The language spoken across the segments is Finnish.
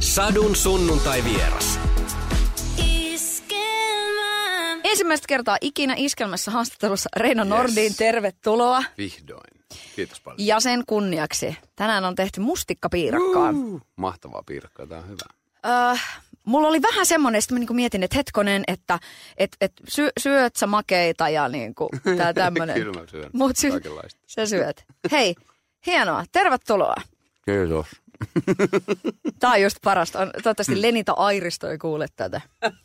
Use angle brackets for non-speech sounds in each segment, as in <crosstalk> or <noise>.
Sadun sunnuntai vieras. Ensimmäistä kertaa ikinä iskelmässä haastattelussa Reino Nordin, tervetuloa. Vihdoin. Kiitos paljon. Ja sen kunniaksi tänään on tehty mustikkapiirakkaa. Uh, mahtavaa piirakkaa, tämä on hyvä. Öö, mulla oli vähän semmoinen, että mä niinku mietin, että hetkonen, että et, et sy, syöt sä makeita ja niinku tää <laughs> tämmönen. Kyllä mä syön Mut sy- sä syöt. Hei, hienoa, tervetuloa. Kiitos. <laughs> Tää on just parasta. On, toivottavasti Lenita Airisto ei kuule tätä. <laughs>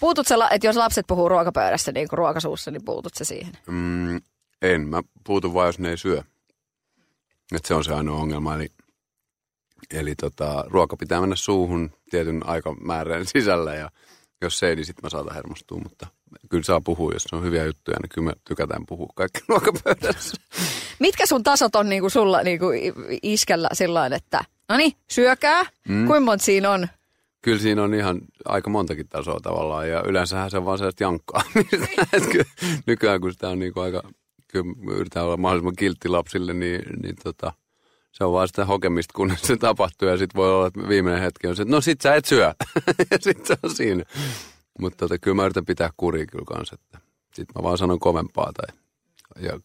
Puutut sä, että jos lapset puhuu ruokapöydässä niin kuin ruokasuussa, niin puutut sä siihen? Mm, en, mä puutun vaan, jos ne ei syö. Et se on se ainoa ongelma. Eli, eli tota, ruoka pitää mennä suuhun tietyn aikamäärän <laughs> sisällä ja jos se ei, niin sitten mä saatan hermostua. Mutta kyllä saa puhua, jos on hyviä juttuja, niin kyllä me tykätään puhua kaikki ruokapöydässä. Mitkä sun tasot on niinku sulla niinku iskellä sillä että no niin, syökää. Mm. Kuinka monta siinä on? Kyllä siinä on ihan aika montakin tasoa tavallaan ja yleensähän se on vaan sellaista jankkaa. <laughs> Nykyään kun sitä on niin kuin aika, kyllä yritetään olla mahdollisimman kiltti lapsille, niin, niin tota, se on vaan sitä hokemista, kunnes se tapahtuu ja sitten voi olla, että viimeinen hetki on se, että no sit sä et syö. <laughs> ja sitten se on siinä. Mutta tota, kyllä mä yritän pitää kuria kyllä kanssa, että sit mä vaan sanon kovempaa tai ja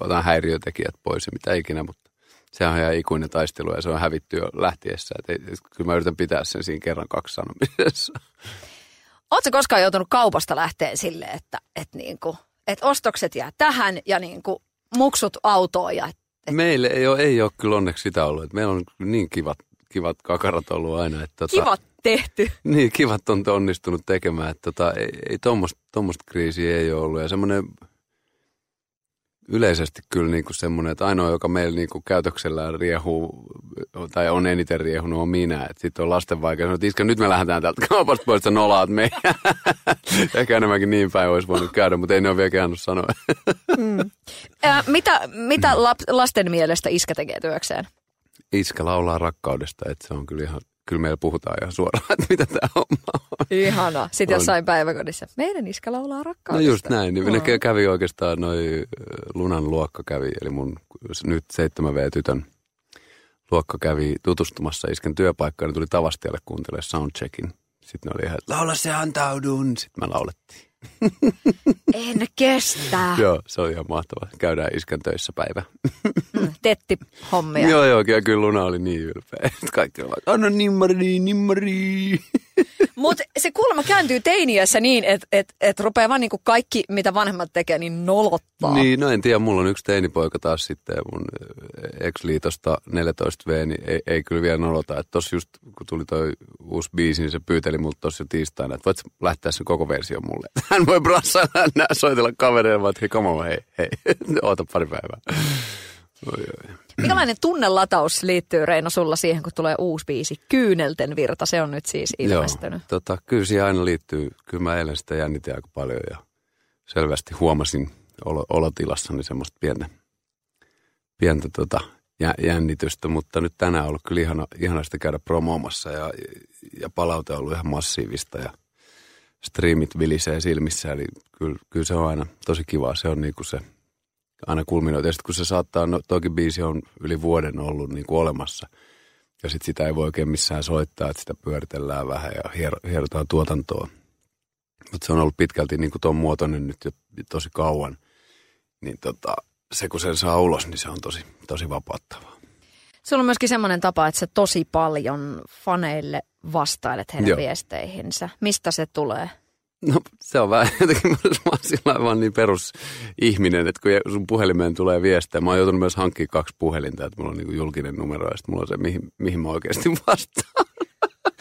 otan häiriötekijät pois ja mitä ikinä, mutta sehän on ihan ikuinen taistelu ja se on hävitty jo lähtiessä. Et et kyllä mä yritän pitää sen siinä kerran kaksi sanomisessa. Oletko koskaan joutunut kaupasta lähteen silleen, että, että, niinku, että ostokset jää tähän ja niinku muksut autoon ja Meille ei ole, ei ole kyllä onneksi sitä ollut. Et meillä on niin kivat, kivat kakarat ollut aina. Että tota, kivat tehty. Niin, kivat on onnistunut tekemään. Että tota, ei, ei tuommoista kriisiä ei ole ollut. Ja semmoinen yleisesti kyllä niin kuin semmoinen, että ainoa, joka meillä niin kuin käytöksellään riehuu, tai on eniten riehunut, on minä. Sitten on lasten vaikea sanoa, että iskä, nyt me lähdetään täältä kaupasta pois, että nolaat meidän. <laughs> Ehkä enemmänkin niin päin olisi voinut käydä, mutta ei ne ole vielä kehannut sanoa. Ää, mitä mitä lap, lasten mielestä iskä tekee työkseen? Iskä laulaa rakkaudesta, että se on kyllä ihan, kyllä meillä puhutaan ihan suoraan, että mitä tämä homma on. Ihana. Sitten On. jossain päiväkodissa. Meidän iskä laulaa No rakkaudesta. just näin, niin ne kä- kävi oikeastaan noi Lunan luokka kävi, eli mun nyt 7V-tytön luokka kävi tutustumassa isken työpaikkaan, niin tuli Tavastialle kuuntelemaan soundcheckin. Sitten ne oli ihan, laula se antaudun. Sitten me laulettiin. <laughs> En kestä. Joo, se oli ihan mahtavaa. Käydään iskän töissä päivä. Tetti hommia. Joo, joo, ja kyllä Luna oli niin ylpeä. Kaikki olivat, anna nimmari, nimmari. Mutta se kulma kääntyy teiniässä niin, että et, et rupeaa vaan niinku kaikki, mitä vanhemmat tekee, niin nolottaa. Niin, no en tiedä, mulla on yksi teinipoika taas sitten mun ex-liitosta 14V, niin ei, ei kyllä vielä nolota. Että tossa just, kun tuli toi uusi biisi, niin se pyyteli multa tossa jo tiistaina, että voit lähteä sen koko versio mulle. <laughs> Hän voi brassailla nää soitella kavereille, vaan että hei, come on, hei, hei, <laughs> oota pari päivää. Oi, oi. Minkälainen tunnelataus liittyy Reino sulla siihen, kun tulee uusi biisi? Kyynelten virta, se on nyt siis ilmestynyt. Joo, tota, kyllä siihen aina liittyy, kyllä mä eilen sitä jännitin aika paljon ja selvästi huomasin olo, olotilassani semmoista pientä, pientä tota, jä, jännitystä, mutta nyt tänään on ollut kyllä ihana, ihana sitä käydä promoomassa ja, ja palaute on ollut ihan massiivista ja striimit vilisee silmissä, eli kyllä, kyllä se on aina tosi kiva, se on niinku se aina kulminoita. Ja sitten kun se saattaa, no toki biisi on yli vuoden ollut niin kuin olemassa, ja sitten sitä ei voi oikein missään soittaa, että sitä pyöritellään vähän ja hier- hierotaan tuotantoa. Mutta se on ollut pitkälti niin kuin tuon muotoinen nyt jo tosi kauan. Niin tota, se kun sen saa ulos, niin se on tosi, tosi vapauttavaa. Sulla on myöskin semmoinen tapa, että sä tosi paljon faneille vastailet heidän Joo. viesteihinsä. Mistä se tulee? No se on vähän jotenkin, <laughs> mä oon sillä vaan niin perusihminen, että kun sun puhelimeen tulee viestejä, mä oon joutunut myös hankkimaan kaksi puhelinta, että mulla on niin julkinen numero ja sitten mulla on se, mihin, mihin mä oikeasti <laughs> vastaan.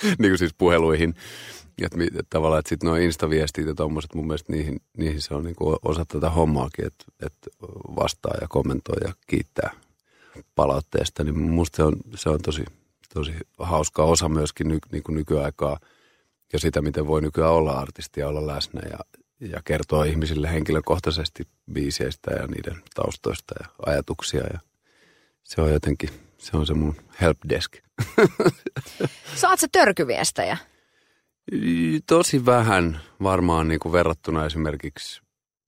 niin kuin siis puheluihin. Ja että, että tavallaan, että sitten nuo instaviestit ja tommoset, mun mielestä niihin, niihin se on niin osa tätä hommaakin, että, että vastaa ja kommentoi ja kiittää palautteesta, niin musta se on, se on tosi, tosi hauska osa myöskin ny, niin kuin nykyaikaa ja sitä, miten voi nykyään olla artisti ja olla läsnä ja, ja kertoa ihmisille henkilökohtaisesti biiseistä ja niiden taustoista ja ajatuksia ja se on jotenkin, se on se mun helpdesk. <laughs> Saat sä törkyviestejä? Tosi vähän varmaan niin kuin verrattuna esimerkiksi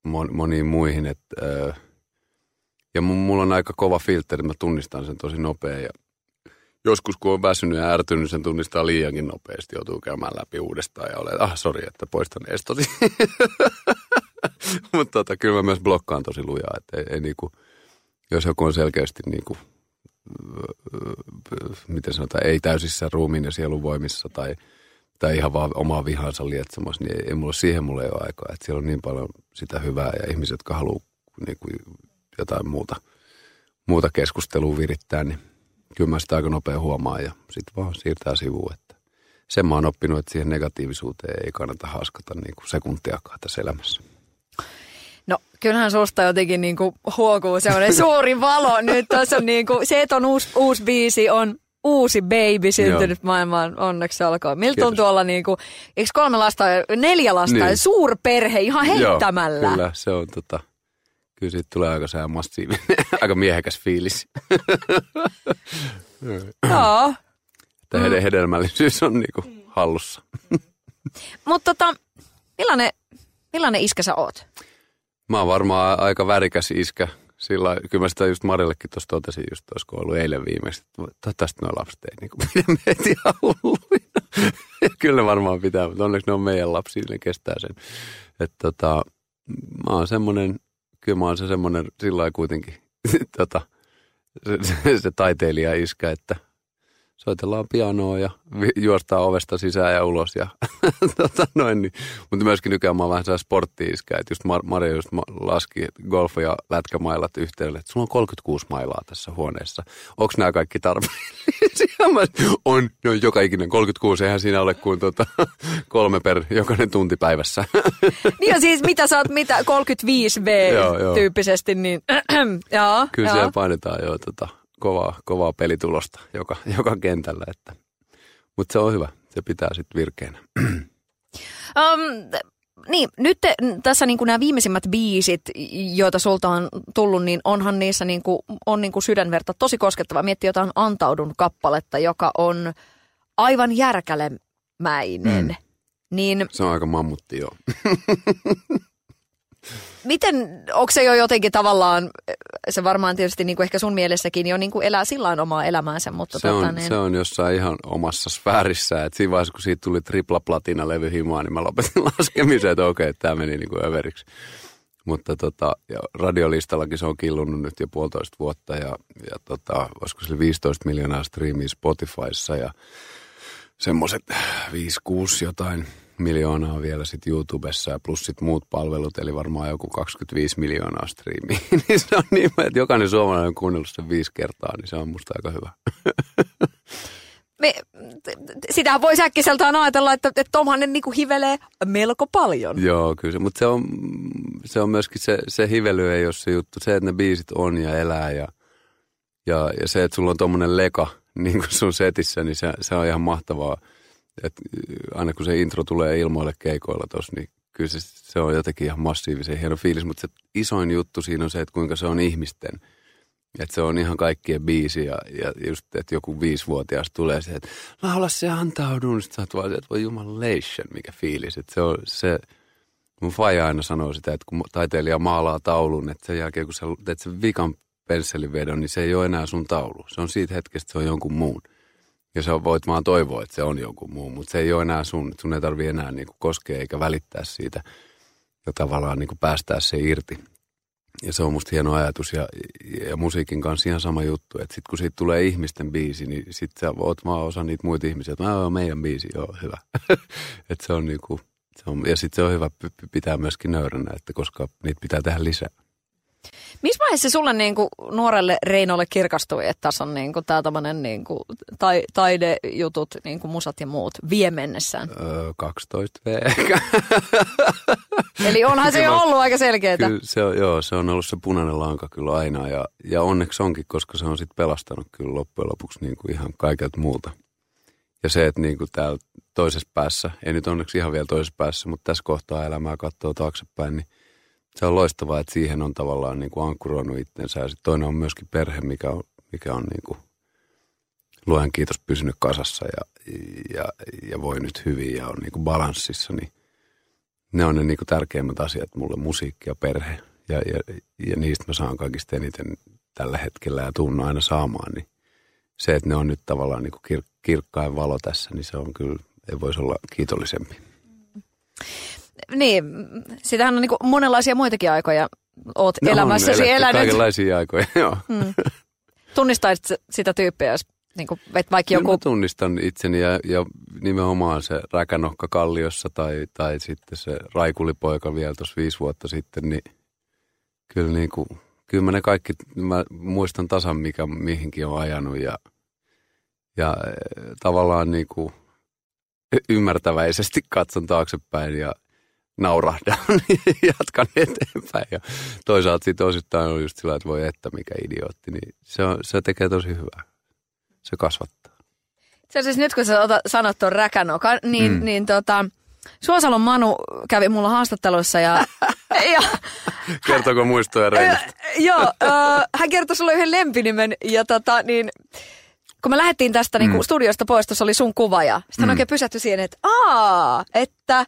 mon, moniin muihin. Et, ö, ja mu- mulla on aika kova filteri, mä tunnistan sen tosi nopea. Ja, joskus kun on väsynyt ja ärtynyt, niin sen tunnistaa liiankin nopeasti, joutuu käymään läpi uudestaan ja olet, ah sori, että poistan estoti. <laughs> Mutta tota, kyllä mä myös blokkaan tosi lujaa, että ei, ei niinku, jos joku on selkeästi niinku, miten sanotaan, ei täysissä ruumiin ja sielun voimissa tai, tai ihan vaan omaa vihansa lietsamassa, niin ei, ei mulla siihen mulle ei ole aikaa. Että siellä on niin paljon sitä hyvää ja ihmiset, jotka haluaa niinku, jotain muuta, muuta keskustelua virittää, niin kyllä mä sitä aika nopea huomaa ja sitten vaan siirtää sivuun. Että sen mä oon oppinut, että siihen negatiivisuuteen ei kannata haaskata niin kuin sekuntiakaan tässä elämässä. No kyllähän susta jotenkin niin kuin huokuu semmoinen <laughs> suuri valo. Nyt tässä on niin kuin, se, että on uusi, uusi biisi, on uusi baby syntynyt Joo. maailmaan, onneksi alkoi. Miltä tuntuu olla niin kuin, eikö kolme lasta, neljä lasta, niin. suurperhe ihan heittämällä? Joo, kyllä, se on tota, kyllä siitä tulee aika sää massiivinen, <laughs> aika miehekäs fiilis. <laughs> Joo. Että mm. hedelmällisyys on niinku hallussa. <laughs> Mutta tota, millainen, millainen iskä sä oot? Mä oon varmaan aika värikäs iskä. Sillä kyllä mä sitä just Marillekin tuossa totesin, just olisiko ollut eilen viimeksi, tästä nuo lapset ei niin pidä meitä ihan hulluina. kyllä varmaan pitää, mutta onneksi ne on meidän lapsia, ne kestää sen. Että tota, mä oon semmoinen kyllä mä oon se semmoinen sillä kuitenkin <laughs> tota, se, se, se taiteilija iskä, että soitellaan pianoa ja juostaan ovesta sisään ja ulos. Ja, <laughs> tota noin, niin. Mutta myöskin nykyään mä oon vähän sportti että just Mar- Maria just laski golf- ja lätkämailat yhteydelle, että sulla on 36 mailaa tässä huoneessa. Onko nämä kaikki tarpeellisia? <laughs> on, no joka ikinen 36, eihän siinä ole kuin tota, <laughs> kolme per jokainen tunti päivässä. niin ja siis mitä sä oot, mitä 35V joo, joo. tyyppisesti, niin <clears throat> joo. Kyllä joo. siellä painetaan jo tota, kovaa, kovaa pelitulosta joka, <laughs> joka kentällä. Että. Mutta se on hyvä, se pitää sitten virkeänä. Um, <clears throat> niin, nyt te, tässä niin nämä viimeisimmät biisit, joita sulta on tullut, niin onhan niissä niin kuin, on niin kuin sydänverta tosi koskettava. Mietti jotain Antaudun kappaletta, joka on aivan järkälemäinen. Mm. Niin, se on aika mammutti, joo. <laughs> Miten, onko se jo jotenkin tavallaan, se varmaan tietysti niin kuin ehkä sun mielessäkin jo niin kuin elää sillä omaa elämäänsä, mutta se, tota, on, niin... se on jossain ihan omassa sfäärissä, että siinä vaiheessa kun siitä tuli tripla platina levy himaa, niin mä lopetin <laughs> laskemisen, että okei, okay, tämä meni niin kuin överiksi. Mutta tota, ja radiolistallakin se on killunnut nyt jo puolitoista vuotta ja, ja tota, olisiko se 15 miljoonaa striimiä Spotifyssa ja semmoiset 5-6 jotain miljoonaa vielä sitten YouTubessa ja plus sitten muut palvelut, eli varmaan joku 25 miljoonaa striimiä. <laughs> niin se on niin, että jokainen suomalainen on kuunnellut sen viisi kertaa, niin se on musta aika hyvä. <laughs> Me, sitähän voi äkkiseltään ajatella, että, että Tomhanen niinku hivelee melko paljon. Joo, kyllä. Mutta se on, se on myöskin se, se hively ei ole se juttu. Se, että ne biisit on ja elää ja, ja, ja se, että sulla on tuommoinen leka <laughs> niin kuin sun setissä, niin se, se on ihan mahtavaa – et aina kun se intro tulee ilmoille keikoilla tuossa, niin kyllä se, se on jotenkin ihan massiivisen hieno fiilis, mutta se isoin juttu siinä on se, että kuinka se on ihmisten. Että se on ihan kaikkien biisi ja, ja just, että joku viisivuotias tulee se, että laula se antaudun. Sitten sä oot vaan se, että voi jumalation, mikä fiilis. Että se on se, mun faija aina sanoo sitä, että kun taiteilija maalaa taulun, että sen jälkeen kun sä teet sen vikan pensselinvedon, niin se ei ole enää sun taulu. Se on siitä hetkestä, se on jonkun muun. Ja sä voit vaan toivoa, että se on jonkun muu, mutta se ei ole enää sun. Sun ei tarvi enää niin kuin koskea eikä välittää siitä ja tavallaan niin kuin päästää se irti. Ja se on musta hieno ajatus ja, ja musiikin kanssa ihan sama juttu, että sitten kun siitä tulee ihmisten biisi, niin sitten sä oot vaan osa niitä muita ihmisiä, että mä oon meidän biisi, joo hyvä. <laughs> että se on niinku, se on, ja sitten se on hyvä pitää myöskin nöyränä, että koska niitä pitää tehdä lisää. Missä vaiheessa sulle niin kuin, nuorelle Reinolle kirkastui, että tässä on niin kuin, tämä tämmöinen niin kuin, tai, taidejutut, niin kuin musat ja muut, vie mennessään? Öö, 12 V ehkä. Eli onhan se jo ollut aika selkeää. Kyllä se on, joo, se on ollut se punainen lanka kyllä aina ja, ja onneksi onkin, koska se on sitten pelastanut kyllä loppujen lopuksi niin kuin ihan kaikelta muulta. Ja se, että niin kuin täällä toisessa päässä, ei nyt onneksi ihan vielä toisessa päässä, mutta tässä kohtaa elämää katsoo taaksepäin, niin se on loistavaa, että siihen on tavallaan niin kuin ankkuroinut itsensä. Ja sitten toinen on myöskin perhe, mikä on, mikä on niin kuin, luen kiitos pysynyt kasassa ja, ja, ja voi nyt hyvin ja on niin kuin balanssissa. Niin ne on ne niin kuin tärkeimmät asiat mulle, musiikki ja perhe. Ja, ja, ja niistä mä saan kaikista eniten tällä hetkellä ja tunnu aina saamaan. Niin se, että ne on nyt tavallaan niin kuin kir- kirkkain valo tässä, niin se on kyllä, ei voisi olla kiitollisempi. Niin, sitähän on niin monenlaisia muitakin aikoja oot No on elämässäsi eletty elänyt. Kaikenlaisia aikoja, <laughs> joo. Mm. Tunnistaisit sitä tyyppiä, jos niin kuin, että vaikka Kyllä joku... mä tunnistan itseni ja, ja nimenomaan se räkänokka Kalliossa tai, tai sitten se raikulipoika vielä tuossa viisi vuotta sitten, niin kyllä, niin kuin, kyllä mä ne kaikki, mä muistan tasan mikä mihinkin on ajanut ja, ja eh, tavallaan niin kuin ymmärtäväisesti katson taaksepäin ja naurahdan <laughs> ja jatkan eteenpäin. Ja toisaalta sitten osittain on just sillä, että voi että mikä idiootti, niin se, on, se tekee tosi hyvää. Se kasvattaa. Se on siis nyt kun sä ota, sanot tuon räkänokan, niin, mm. niin tota, Suosalon Manu kävi mulla haastattelussa ja, <laughs> ja Kertooko muistoja reilusta? joo, äh, hän kertoi sulle yhden lempinimen ja tota, niin, kun me lähdettiin tästä niin mm. studiosta pois, tuossa oli sun kuva ja sitten Mm. oikein pysähtyi siihen, että aa, että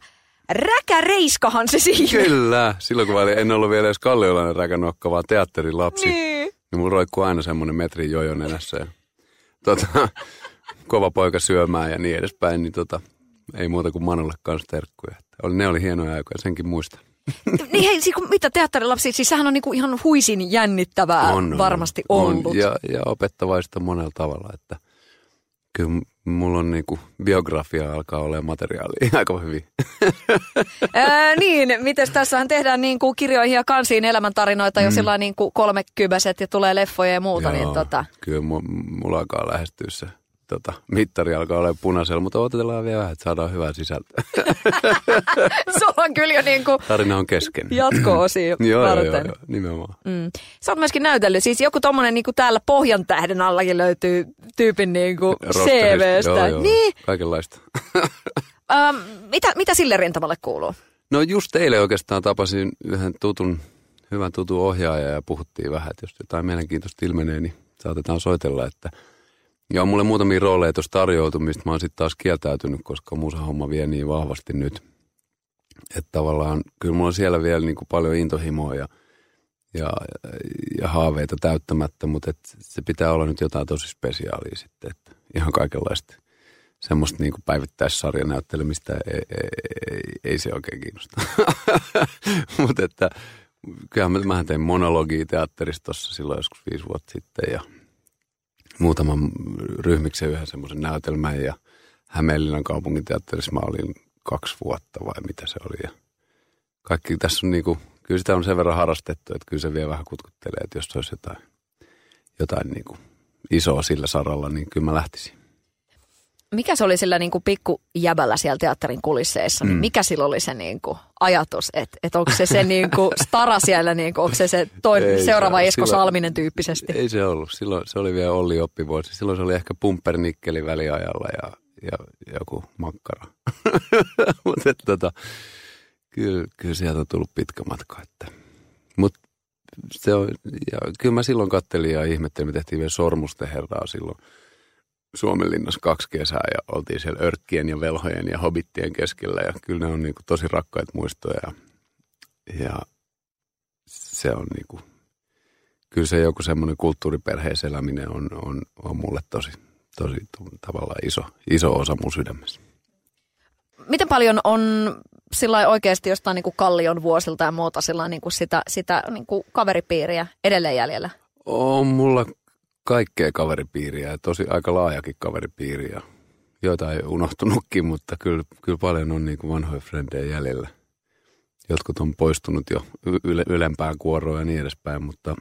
räkäreiskahan se siinä. Kyllä. Silloin kun mä olin- en ollut vielä edes kalliolainen räkänokka, vaan teatterin lapsi. Niin. Niin mulla roikkuu aina semmoinen metrin jojo nenässä. Ja, tota, kova poika syömään ja niin edespäin. Niin tota, ei muuta kuin Manulle kanssa terkkuja. Oli, ne oli hienoja aikoja, senkin muista. <laughs> Niin hei, siis mitä teatterilapsi, siis sehän on niinku ihan huisin jännittävää varmasti ollut. On, ja, ja opettavaista monella tavalla, että kyllä mulla on niinku biografia alkaa olemaan materiaalia <laughs> aika hyvin. Ää, niin, mites tässähän tehdään niin kuin kirjoihin ja kansiin elämäntarinoita jo sillä niin kuin kolmekymäiset ja tulee leffoja ja muuta, niin tota, Kyllä mu- mulla alkaa lähestyä se tota, mittari alkaa olla punaisella, mutta odotellaan vielä vähän, että saadaan hyvää sisältöä. <laughs> sulla on kyllä jo niin kuin Tarina on kesken. jatko-osia <clears throat> joo, joo, joo, joo, nimenomaan. Mm. Sä oot myöskin näytellyt, siis joku tommonen niin kuin täällä Pohjan tähden allakin löytyy tyypin niin kuin CVstä. Joo, joo, Niin, kaikenlaista. <laughs> ähm, mitä, mitä sille rintamalle kuuluu? No just eilen oikeastaan tapasin yhden tutun, hyvän tutun ohjaajan ja puhuttiin vähän, että jos jotain mielenkiintoista ilmenee, niin saatetaan soitella, että ja on mulle muutamia rooleja tuossa tarjoutu, mistä mä oon sitten taas kieltäytynyt, koska musa homma vie niin vahvasti nyt. Että tavallaan kyllä mulla on siellä vielä niin kuin paljon intohimoa ja, ja, ja haaveita täyttämättä, mutta et se pitää olla nyt jotain tosi spesiaalia sitten, että ihan kaikenlaista semmoista niin päivittäissarjanäyttelemistä ei, ei, ei, ei se oikein kiinnosta. <laughs> mutta että kyllähän mä, mähän tein monologia teatterissa tuossa silloin joskus viisi vuotta sitten ja muutaman ryhmiksen yhden semmoisen näytelmän ja Hämeenlinnan kaupunginteatterissa mä olin kaksi vuotta vai mitä se oli. Ja kaikki tässä on niinku, kyllä sitä on sen verran harrastettu, että kyllä se vielä vähän kutkuttelee, että jos olisi jotain, jotain niinku isoa sillä saralla, niin kyllä mä lähtisin. Mikä se oli sillä niin kuin pikku jäbällä siellä teatterin kulisseissa, niin Mm. mikä sillä oli se niin kuin ajatus, että et onko se se niin kuin stara siellä, niin kuin, onko se se toinen, Ei se seuraava ole. Esko Silloin- Salminen tyyppisesti? Ei se ollut. Silloin se oli vielä Olli oppivuosi. Silloin se oli ehkä pumpernikkeli väliajalla ja, ja joku makkara. <laughs> Mutta tota, kyllä, kyllä sieltä on tullut pitkä matka. Että. Mut se on, ja kyllä mä silloin kattelin ja ihmettelin, me tehtiin vielä Sormusten herraa silloin Suomenlinnassa kaksi kesää ja oltiin siellä örkkien ja velhojen ja hobittien keskellä ja kyllä ne on niinku tosi rakkaita muistoja ja, ja se on niinku, kyllä se joku semmoinen kulttuuriperheessä eläminen on, on, on mulle tosi, tosi tavallaan iso, iso osa mun sydämessä. Miten paljon on sillä oikeasti jostain niin kuin kallion vuosilta ja muuta sillä niin kuin sitä, sitä niin kuin kaveripiiriä edelleen jäljellä? On mulla kaikkea kaveripiiriä ja tosi aika laajakin kaveripiiri ja joita ei unohtunutkin, mutta kyllä, kyllä paljon on niin kuin vanhoja frendejä jäljellä. Jotkut on poistunut jo yle, ylempään kuoroon ja niin edespäin, mutta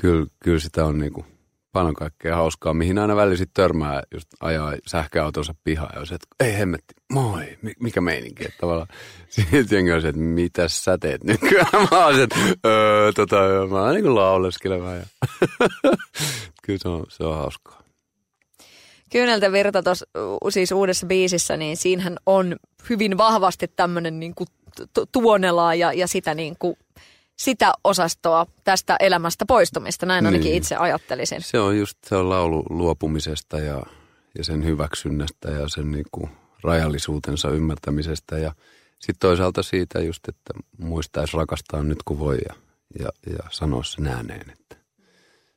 kyllä, kyllä sitä on niin kuin paljon kaikkea hauskaa, mihin aina välillä törmää, just ajaa sähköautonsa pihaan ja se, että ei hemmetti, moi, mi- mikä meininki, että tavallaan <laughs> jengi on se, että mitä sä teet nykyään, mä oon se, että öö, tota, mä oon niin kuin lauleskelemään ja <laughs> kyllä se on, se on hauskaa. Kyyneltä virta tuossa siis uudessa biisissä, niin siinähän on hyvin vahvasti tämmöinen niin kuin tu- tuonelaa ja, ja sitä, niin kuin, sitä osastoa tästä elämästä poistumista. Näin ainakin Niin. itse ajattelisin. Se on just se on laulu luopumisesta ja, ja sen hyväksynnästä ja sen niin kuin rajallisuutensa ymmärtämisestä ja sitten toisaalta siitä just, että muistaisi rakastaa nyt kun voi ja, ja, ja sanoa sen ääneen, että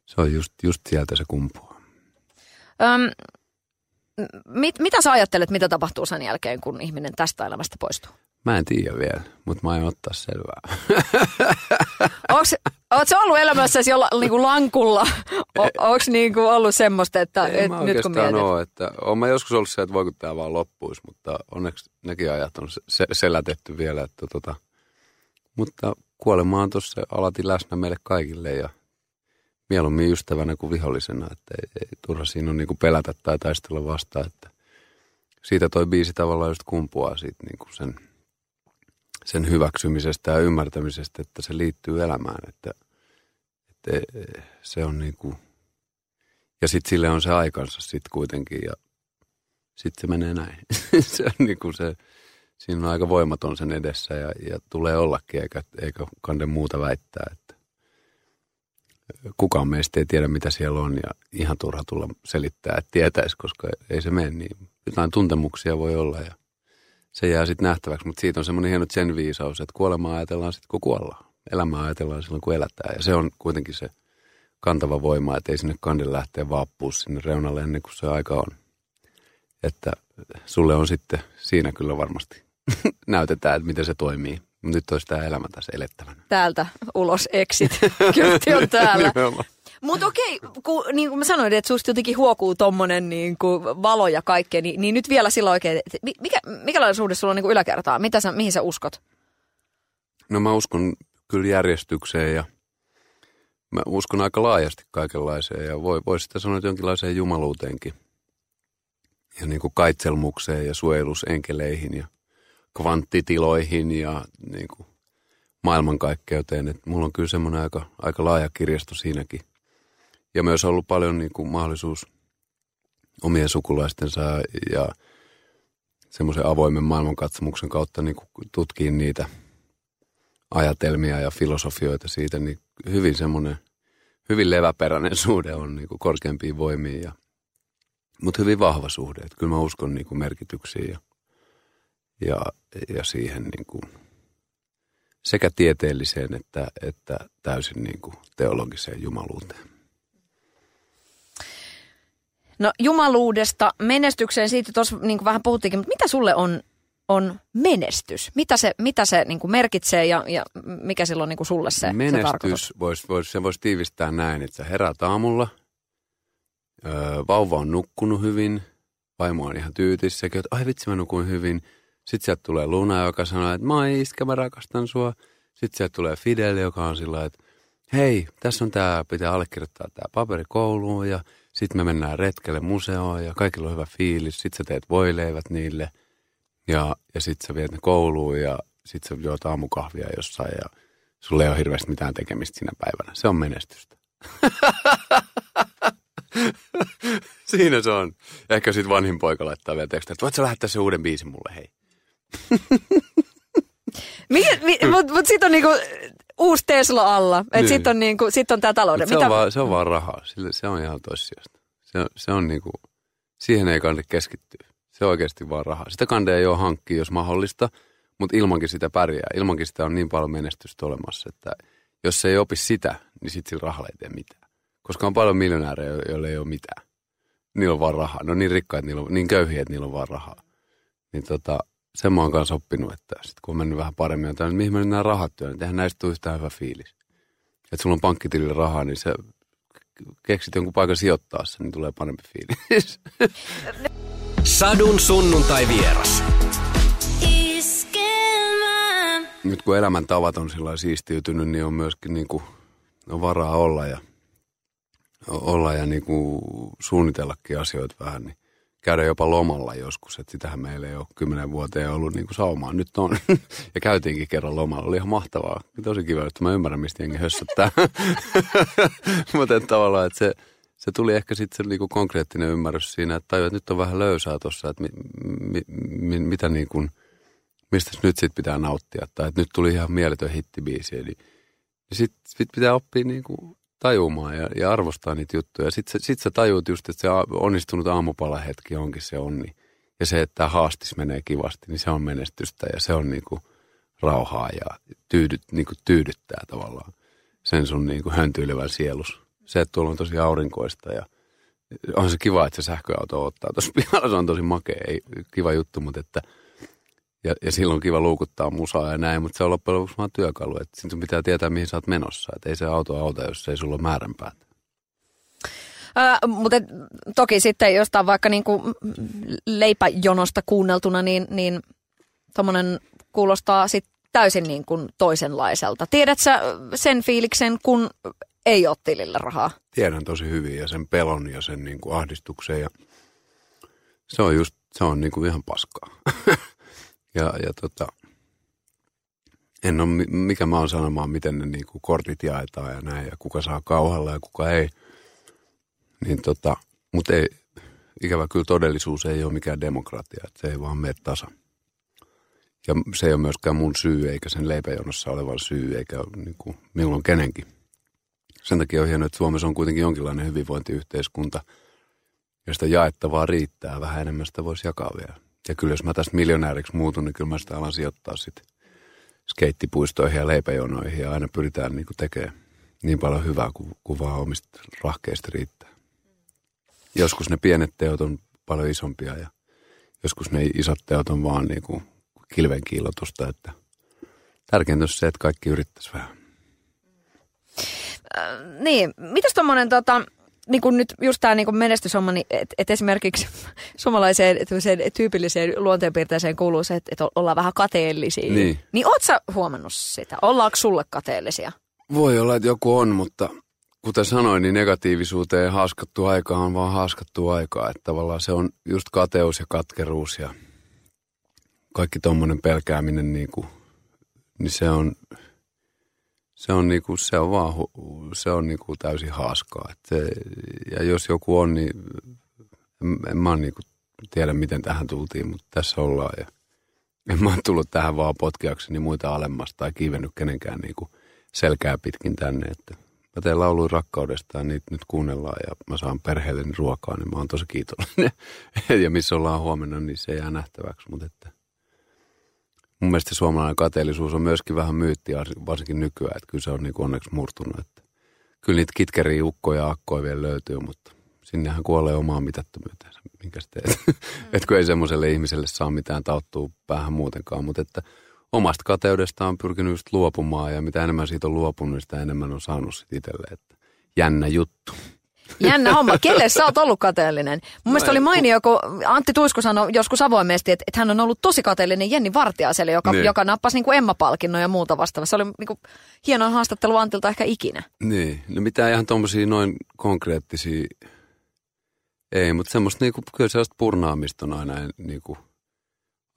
se on just, just sieltä se kumpuaa. Öm, mit, mitä sä ajattelet, mitä tapahtuu sen jälkeen, kun ihminen tästä elämästä poistuu? Mä en tiedä vielä, mutta mä aion ottaa selvää. <laughs> Oletko ollut elämässä jolla niin kuin lankulla? Onko niin kuin ollut semmoista, että Ei et, mä nyt kun mietit? ole, että olen mä joskus ollut se, että voiko tämä vaan loppuisi, mutta onneksi nekin ajat on se, selätetty vielä. Että tota, mutta kuolema on tuossa alati läsnä meille kaikille ja mieluummin ystävänä kuin vihollisena, että ei, ei turha siinä on niin kuin pelätä tai taistella vastaan, että siitä toi biisi tavallaan just kumpuaa siitä niin kuin sen, sen hyväksymisestä ja ymmärtämisestä, että se liittyy elämään, että, että se on niin kuin, ja sitten sille on se aikansa sitten kuitenkin ja sitten se menee näin. <laughs> se on niin kuin se, siinä on aika voimaton sen edessä ja, ja tulee ollakin, eikä, eikä kande muuta väittää, että kukaan meistä ei tiedä, mitä siellä on ja ihan turha tulla selittää, että tietäisi, koska ei se mene niin. Jotain tuntemuksia voi olla ja se jää sitten nähtäväksi, mutta siitä on semmoinen hieno sen viisaus, että kuolemaa ajatellaan sitten, kun kuollaan. Elämää ajatellaan silloin, kun elätään ja se on kuitenkin se kantava voima, että ei sinne kandin lähteä vaappua sinne reunalle ennen kuin se aika on. Että sulle on sitten siinä kyllä varmasti <laughs> näytetään, että miten se toimii. Nyt olisi tämä elämä tässä elettävänä. Täältä ulos exit. <laughs> Kyltti on täällä. <laughs> Mutta okei, kun, niin kuin mä sanoin, että susta jotenkin huokuu tommonen niin kuin valo ja kaikkea, niin, niin nyt vielä sillä oikein, että mikä, mikälainen suhde sulla on niin yläkertaa? Mitä sä, mihin sä uskot? No mä uskon kyllä järjestykseen ja mä uskon aika laajasti kaikenlaiseen ja voi, voi sitä sanoa jonkinlaiseen jumaluuteenkin. Ja niin kuin kaitselmukseen ja suojelusenkeleihin ja kvanttitiloihin ja niin kuin maailmankaikkeuteen. Et mulla on kyllä semmoinen aika, aika laaja kirjasto siinäkin. Ja myös ollut paljon niin kuin mahdollisuus omien sukulaistensa ja semmoisen avoimen maailmankatsomuksen kautta niin kuin tutkia niitä ajatelmia ja filosofioita siitä, niin hyvin semmoinen, hyvin leväperäinen <laughs> suhde on niin kuin korkeampiin voimiin, ja, mutta hyvin vahva suhde. Että kyllä mä uskon niin kuin merkityksiin ja, ja, ja siihen niin kuin sekä tieteelliseen että, että täysin niin kuin teologiseen jumaluuteen. No jumaluudesta menestykseen, siitä tuossa niin vähän puhuttiinkin, mutta mitä sulle on, on menestys? Mitä se, mitä se niin kuin merkitsee ja, ja mikä silloin niin kuin sulle se, menestys se voisi vois, se voisi tiivistää näin, että sä herät aamulla, öö, vauva on nukkunut hyvin, vaimo on ihan tyytissä, sekin, että ai vitsi mä nukuin hyvin. Sitten sieltä tulee Luna, joka sanoo, että moi iskä, mä rakastan sua. Sitten sieltä tulee Fidel, joka on sillä että hei, tässä on tämä, pitää allekirjoittaa tämä paperi kouluun ja sitten me mennään retkelle museoon ja kaikilla on hyvä fiilis. Sitten sä teet voileivät niille ja, ja sitten sä viet ne kouluun ja sitten sä juot aamukahvia jossain ja sulle ei ole hirveästi mitään tekemistä siinä päivänä. Se on menestystä. <laughs> Siinä se on. Ehkä sitten vanhin poika laittaa vielä tekstiä, että voit sä lähettää se uuden biisin mulle, hei. <laughs> Mutta mut sitten on niinku uusi Tesla alla. Että niin. sitten on, niinku, sit on tämä talouden. Se, Mitä? on vaan, se on vaan rahaa. Sille, se on ihan toissijasta. Se, se on niinku, siihen ei kannata keskittyä. Se on oikeasti vaan rahaa. Sitä kandeja ei ole hankkia, jos mahdollista, mutta ilmankin sitä pärjää. Ilmankin sitä on niin paljon menestystä olemassa, että jos se ei opi sitä, niin sitten sillä rahalla ei tee mitään. Koska on paljon miljonäärejä, joilla ei ole mitään. Niillä on vaan rahaa. Ne on niin rikkaat, niillä on, niin köyhiä, että niillä on vaan rahaa. Niin tota, sen mä oon kanssa oppinut, että sit kun on mennyt vähän paremmin, että mihin mä nämä rahat työn, niin eihän näistä tule yhtään hyvä fiilis. Että sulla on pankkitilillä rahaa, niin se keksit jonkun paikan sijoittaa sen, niin tulee parempi fiilis. <laughs> Sadun sunnuntai vieras. Nyt kun elämäntavat on sillä siistiytynyt, niin on myöskin niin kuin, on varaa olla ja, olla ja niin kuin suunnitellakin asioita vähän, niin käydä jopa lomalla joskus, että sitähän meillä ei ole kymmenen vuoteen ollut niin kuin saumaa. Nyt on. <laughs> ja käytiinkin kerran lomalla. Oli ihan mahtavaa. Tosi kiva, että mä ymmärrän, mistä jengi hössöttää. <laughs> Mutta tavallaan, että se, se tuli ehkä sitten se niinku konkreettinen ymmärrys siinä, että tajua, että nyt on vähän löysää tuossa, että mi, mi, mi, mitä niin kuin, mistä nyt sitten pitää nauttia. Tai että nyt tuli ihan mieletön hittibiisi. Eli sitten sit pitää oppia niin kuin tajumaan ja, ja arvostaa niitä juttuja. Sitten sit sä tajuut just, että se onnistunut aamupalahetki onkin se onni. Ja se, että haastis menee kivasti, niin se on menestystä ja se on niinku rauhaa ja tyydyt, niinku tyydyttää tavallaan sen sun niinku höntyilevän sielus. Se, että tuolla on tosi aurinkoista ja, on se kiva, että se sähköauto ottaa. Tuossa <laughs> pihalla se on tosi makea, ei, kiva juttu, mutta että ja, ja silloin on kiva luukuttaa musaa ja näin, mutta se on loppujen lopuksi vaan työkalu. Että sun pitää tietää, mihin sä oot menossa. Että ei se auto auta, jos ei sulla ole määränpäät. Ää, mutta toki sitten jostain vaikka niinku leipäjonosta kuunneltuna, niin, niin tuommoinen kuulostaa sit täysin niin kuin toisenlaiselta. Tiedät sä sen fiiliksen, kun ei ole tilillä rahaa? Tiedän tosi hyvin ja sen pelon ja sen niin kuin ahdistuksen ja se on just, se on niin kuin ihan paskaa. <laughs> ja, ja tota, en ole, mikä mä oon sanomaan, miten ne niin kuin kortit jaetaan ja näin ja kuka saa kauhalla ja kuka ei. Niin tota, mutta ei, ikävä kyllä todellisuus ei ole mikään demokratia, että se ei vaan mene tasa. Ja se ei ole myöskään mun syy, eikä sen leipäjonossa olevan syy, eikä niin kuin milloin kenenkin. Sen takia on hienoa, että Suomessa on kuitenkin jonkinlainen hyvinvointiyhteiskunta, josta jaettavaa riittää. Vähän enemmän sitä voisi jakaa vielä. Ja kyllä jos mä tästä miljonääriksi muutun, niin kyllä mä sitä alan sijoittaa sitten skeittipuistoihin ja leipäjonoihin. Ja aina pyritään niin kuin tekemään niin paljon hyvää kuin, kuin vaan omista rahkeista riittää. Joskus ne pienet teot on paljon isompia ja joskus ne isot teot on vaan niin kuin kilven kiilotusta, että tärkeintä on se, että kaikki yrittäisi vähän. Äh, niin, mitäs tuommoinen tota, niin kuin nyt just tämä niin menestyshomma, niin että et esimerkiksi <laughs> suomalaiseen tyypilliseen luonteenpiirteeseen kuuluu se, että et ollaan vähän kateellisia. Niin. Niin oot sä huomannut sitä? Ollaanko sulle kateellisia? Voi olla, että joku on, mutta kuten sanoin, niin negatiivisuuteen haaskattu aika on vaan haaskattu aikaa. Että tavallaan se on just kateus ja katkeruus ja kaikki tuommoinen pelkääminen, niin, kuin, niin se on, se on, niin kuin, se on vaan se on niin kuin täysin haaskaa. Et se, ja jos joku on, niin en, en mä niin kuin tiedä, miten tähän tultiin, mutta tässä ollaan. Ja en mä tullut tähän vaan potkiakseni muita alemmasta tai kiivennyt kenenkään niin kuin selkää pitkin tänne. Että mä teen lauluja rakkaudesta ja niitä nyt kuunnellaan ja mä saan perheelleni ruokaa, niin mä oon tosi kiitollinen. <laughs> ja missä ollaan huomenna, niin se jää nähtäväksi. Mutta että mun mielestä suomalainen kateellisuus on myöskin vähän myyttiä, varsinkin nykyään, että kyllä se on niin onneksi murtunut. Että kyllä niitä kitkeriä, ukkoja ja akkoja vielä löytyy, mutta sinnehän kuolee omaan mitättömyyteensä, minkä teet. Mm. <laughs> että kun ei semmoiselle ihmiselle saa mitään tauttua päähän muutenkaan, mutta että omasta kateudesta on pyrkinyt just luopumaan ja mitä enemmän siitä on luopunut, niin sitä enemmän on saanut sitten itselle, että jännä juttu. Jännä homma. Kelle sä oot ollut kateellinen? Mun mielestä oli mainio, kun Antti Tuisku sanoi joskus avoimesti, että, että hän on ollut tosi kateellinen Jenni Vartiaiselle, joka, niin. joka nappasi niin Emma-palkinnon ja muuta vastaavaa. Se oli niin kuin hieno haastattelu Antilta ehkä ikinä. Niin, no mitään ihan tuommoisia noin konkreettisia ei, mutta semmoista niinku, kyllä sellaista purnaamista on aina niinku,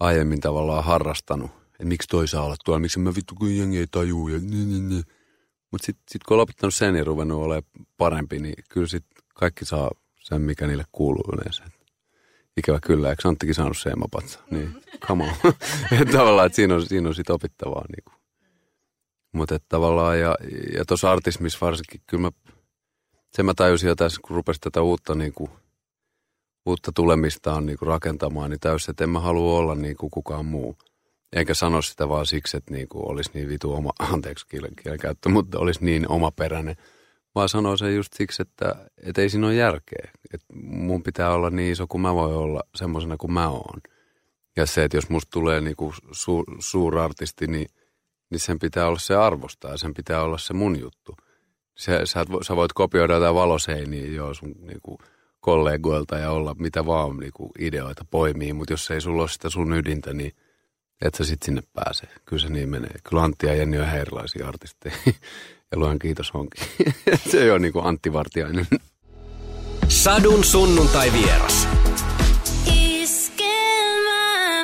aiemmin tavallaan harrastanut. Että miksi toi saa olla tuolla, miksi mä vittu kun jengi ei tajuu ja niin, niin, niin. Mutta sitten sit kun on lopettanut sen ja ruvennut olemaan parempi, niin kyllä sitten kaikki saa sen, mikä niille kuuluu yleensä. Ikävä kyllä, eikö Anttikin saanut se emapatsa? Niin, come on. <laughs> tavallaan, että siinä on, siinä on sitten opittavaa. Niin kuin. Mutta tavallaan, ja, ja tuossa artismissa varsinkin, kyllä mä, sen mä tajusin jo tässä, kun rupesin tätä uutta, niin kuin, uutta tulemistaan niin kuin rakentamaan, niin täysin, että en mä halua olla niin kuin kukaan muu. Enkä sano sitä vaan siksi, että niin kuin olisi niin vitu oma, <laughs> anteeksi kielen, kielen käyttö, mutta olisi niin omaperäinen. Vaan sanoo sen just siksi, että, että ei siinä ole järkeä. Että mun pitää olla niin iso kuin mä voin olla semmoisena kuin mä oon. Ja se, että jos musta tulee niin kuin su, suurartisti, niin, niin sen pitää olla se arvosta ja sen pitää olla se mun juttu. Se, sä, sä voit kopioida jotain valoseiniä jo sun niin kuin kollegoilta ja olla mitä vaan niin kuin ideoita poimii, mutta jos ei sulla ole sitä sun ydintä, niin – et sä sit sinne pääse. Kyllä se niin menee. Kyllä Antti ja Jenni on ihan erilaisia artisteja. <laughs> ja luen kiitos onkin. <laughs> se ei ole niin kuin Antti Vartiainen. Sadun sunnuntai vieras.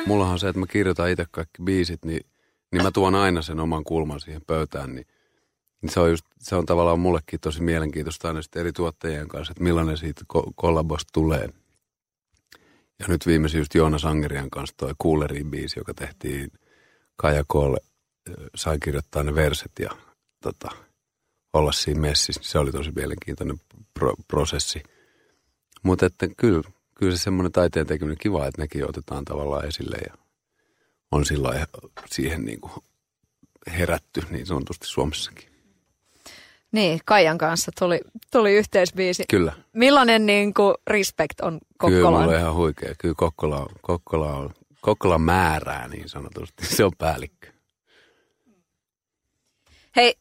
Mullahan on se, että mä kirjoitan itse kaikki biisit, niin, niin mä tuon aina sen oman kulman siihen pöytään. Niin, niin se, on just, se on tavallaan mullekin tosi mielenkiintoista aina eri tuottajien kanssa, että millainen siitä ko- kollabosta tulee – ja nyt viimeisin just Joona Sangerian kanssa toi Coolerin biisi, joka tehtiin Kaja Koolle, sai kirjoittaa ne verset ja tota, olla siinä messissä. Se oli tosi mielenkiintoinen pro- prosessi. Mutta että kyllä, kyllä se semmoinen taiteen tekeminen kiva, että nekin otetaan tavallaan esille ja on sillä siihen niin kuin herätty niin sanotusti Suomessakin. Niin, Kaijan kanssa tuli, tuli yhteisbiisi. Kyllä. Millainen niin kuin, respect on Kyllä Kokkolaan? mulla on ihan huikea. Kyllä Kokkola on, Kokkola on, Kokkola määrää niin sanotusti. Se on päällikkö. Hei,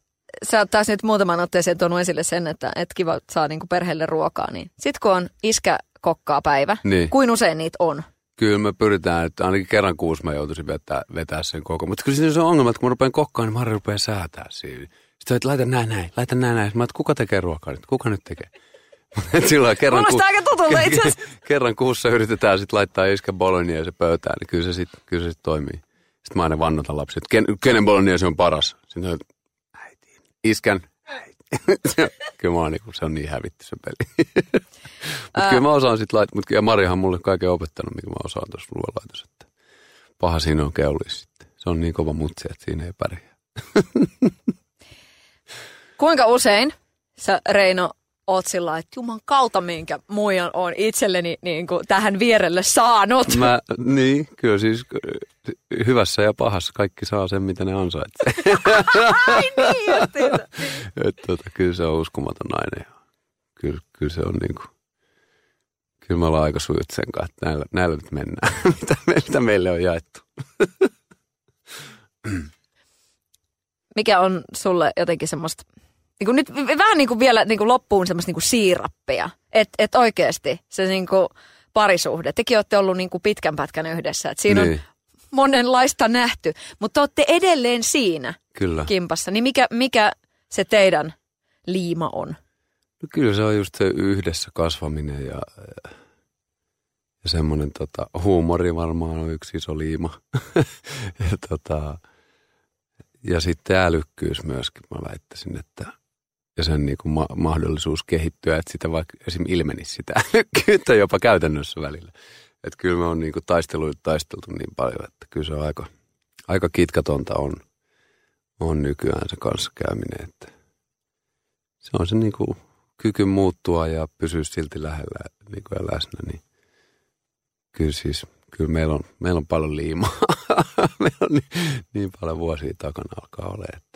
sä oot taas nyt muutaman otteeseen tuonut esille sen, että et kiva saa niinku perheelle ruokaa. Niin. Sitten kun on iskä kokkaa päivä, Niin. kuin usein niitä on? Kyllä me pyritään, että ainakin kerran kuusi mä joutuisin vetää, vetää sen koko. Mutta kyllä se on ongelma, että kun mä rupean kokkaan, niin Mari rupeaa säätää siinä. Sitten että laita näin, näin, laita näin, näin. Mä että kuka tekee ruokaa nyt? Kuka nyt tekee? <laughs> Et Silloin kerran, Kuulostaa aika tutulta <laughs> itse asiassa. kerran kuussa yritetään sitten laittaa iskä bolognese pöytään, niin kyllä se sitten kyllä se sit toimii. Sitten mä aina vannotan lapsia, että ken, kenen bolognese on paras? Sitten <laughs> on, äiti, iskän, äiti. kyllä mä oon niinku, se on niin hävitty se peli. mutta kyllä mä osaan sitten laittaa, mutta kyllä Marihan on mulle kaiken opettanut, mikä mä osaan tuossa ruoanlaitossa. Että paha siinä on keulis sitten. Se on niin kova mutsi, että siinä ei pärjää. Kuinka usein sä Reino oot sillä että juman kautta minkä muijan on itselleni niin kuin, tähän vierelle saanut. Mä, niin, kyllä siis hyvässä ja pahassa kaikki saa sen, mitä ne ansaitsee. <laughs> Ai niin justiinsa. <laughs> Et, tota, kyllä se on uskomaton nainen. ja Kyllä, kyllä se on niinku, kyllä me ollaan aika sujut sen kanssa, että näillä, näillä nyt mennään, <laughs> mitä, mitä meille on jaettu. Mikä on sulle jotenkin semmoista, niin kuin nyt vähän niin kuin vielä niin kuin loppuun semmoista niin kuin siirappia. Että et oikeasti se niin kuin parisuhde. Tekin olette ollut niin kuin pitkän pätkän yhdessä. Et siinä niin. on monenlaista nähty, mutta olette edelleen siinä kyllä. kimpassa. Niin mikä, mikä se teidän liima on? No kyllä se on just se yhdessä kasvaminen ja, ja semmoinen tota, huumori varmaan on yksi iso liima. <laughs> ja, tota, ja sitten älykkyys myöskin, mä väittäisin, että ja sen niin kuin ma- mahdollisuus kehittyä, että sitä vaikka esim. ilmenisi sitä <laughs> älykkyyttä jopa käytännössä välillä. Että kyllä me on niin kuin taisteluita taisteltu niin paljon, että kyllä se on aika, aika kitkatonta on, on nykyään se kanssakäyminen, että se on se niin kuin kyky muuttua ja pysyä silti lähellä niin kuin läsnä, niin kyllä siis, kyllä meillä on, meillä on paljon liimaa. <laughs> meillä on niin, niin paljon vuosia takana alkaa olla, että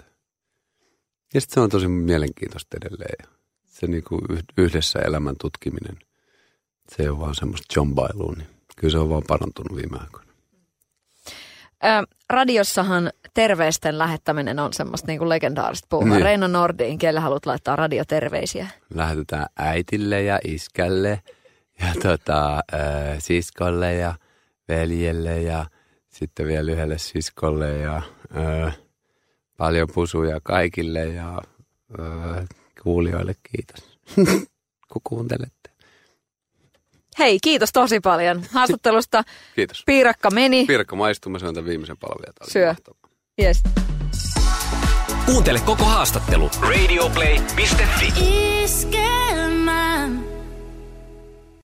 ja sitten se on tosi mielenkiintoista edelleen. Se niin kuin yh- yhdessä elämän tutkiminen, se ei ole vaan semmoista jombailua, niin kyllä se on vaan parantunut viime aikoina. Ö, radiossahan terveisten lähettäminen on semmoista niin kuin legendaarista puhua. Niin. Reino Nordin, kelle haluat laittaa radioterveisiä? Lähetetään äitille ja iskälle ja <laughs> tota, äh, siskolle ja veljelle ja sitten vielä yhdelle siskolle ja äh, paljon pusuja kaikille ja äh, kuulijoille kiitos, <laughs> kun kuuntelette. Hei, kiitos tosi paljon haastattelusta. Kiitos. Piirakka meni. Pirkka maistuu, mä tämän viimeisen palvelun. Syö. Yes. Kuuntele koko haastattelu radioplay.fi. Iskelmä.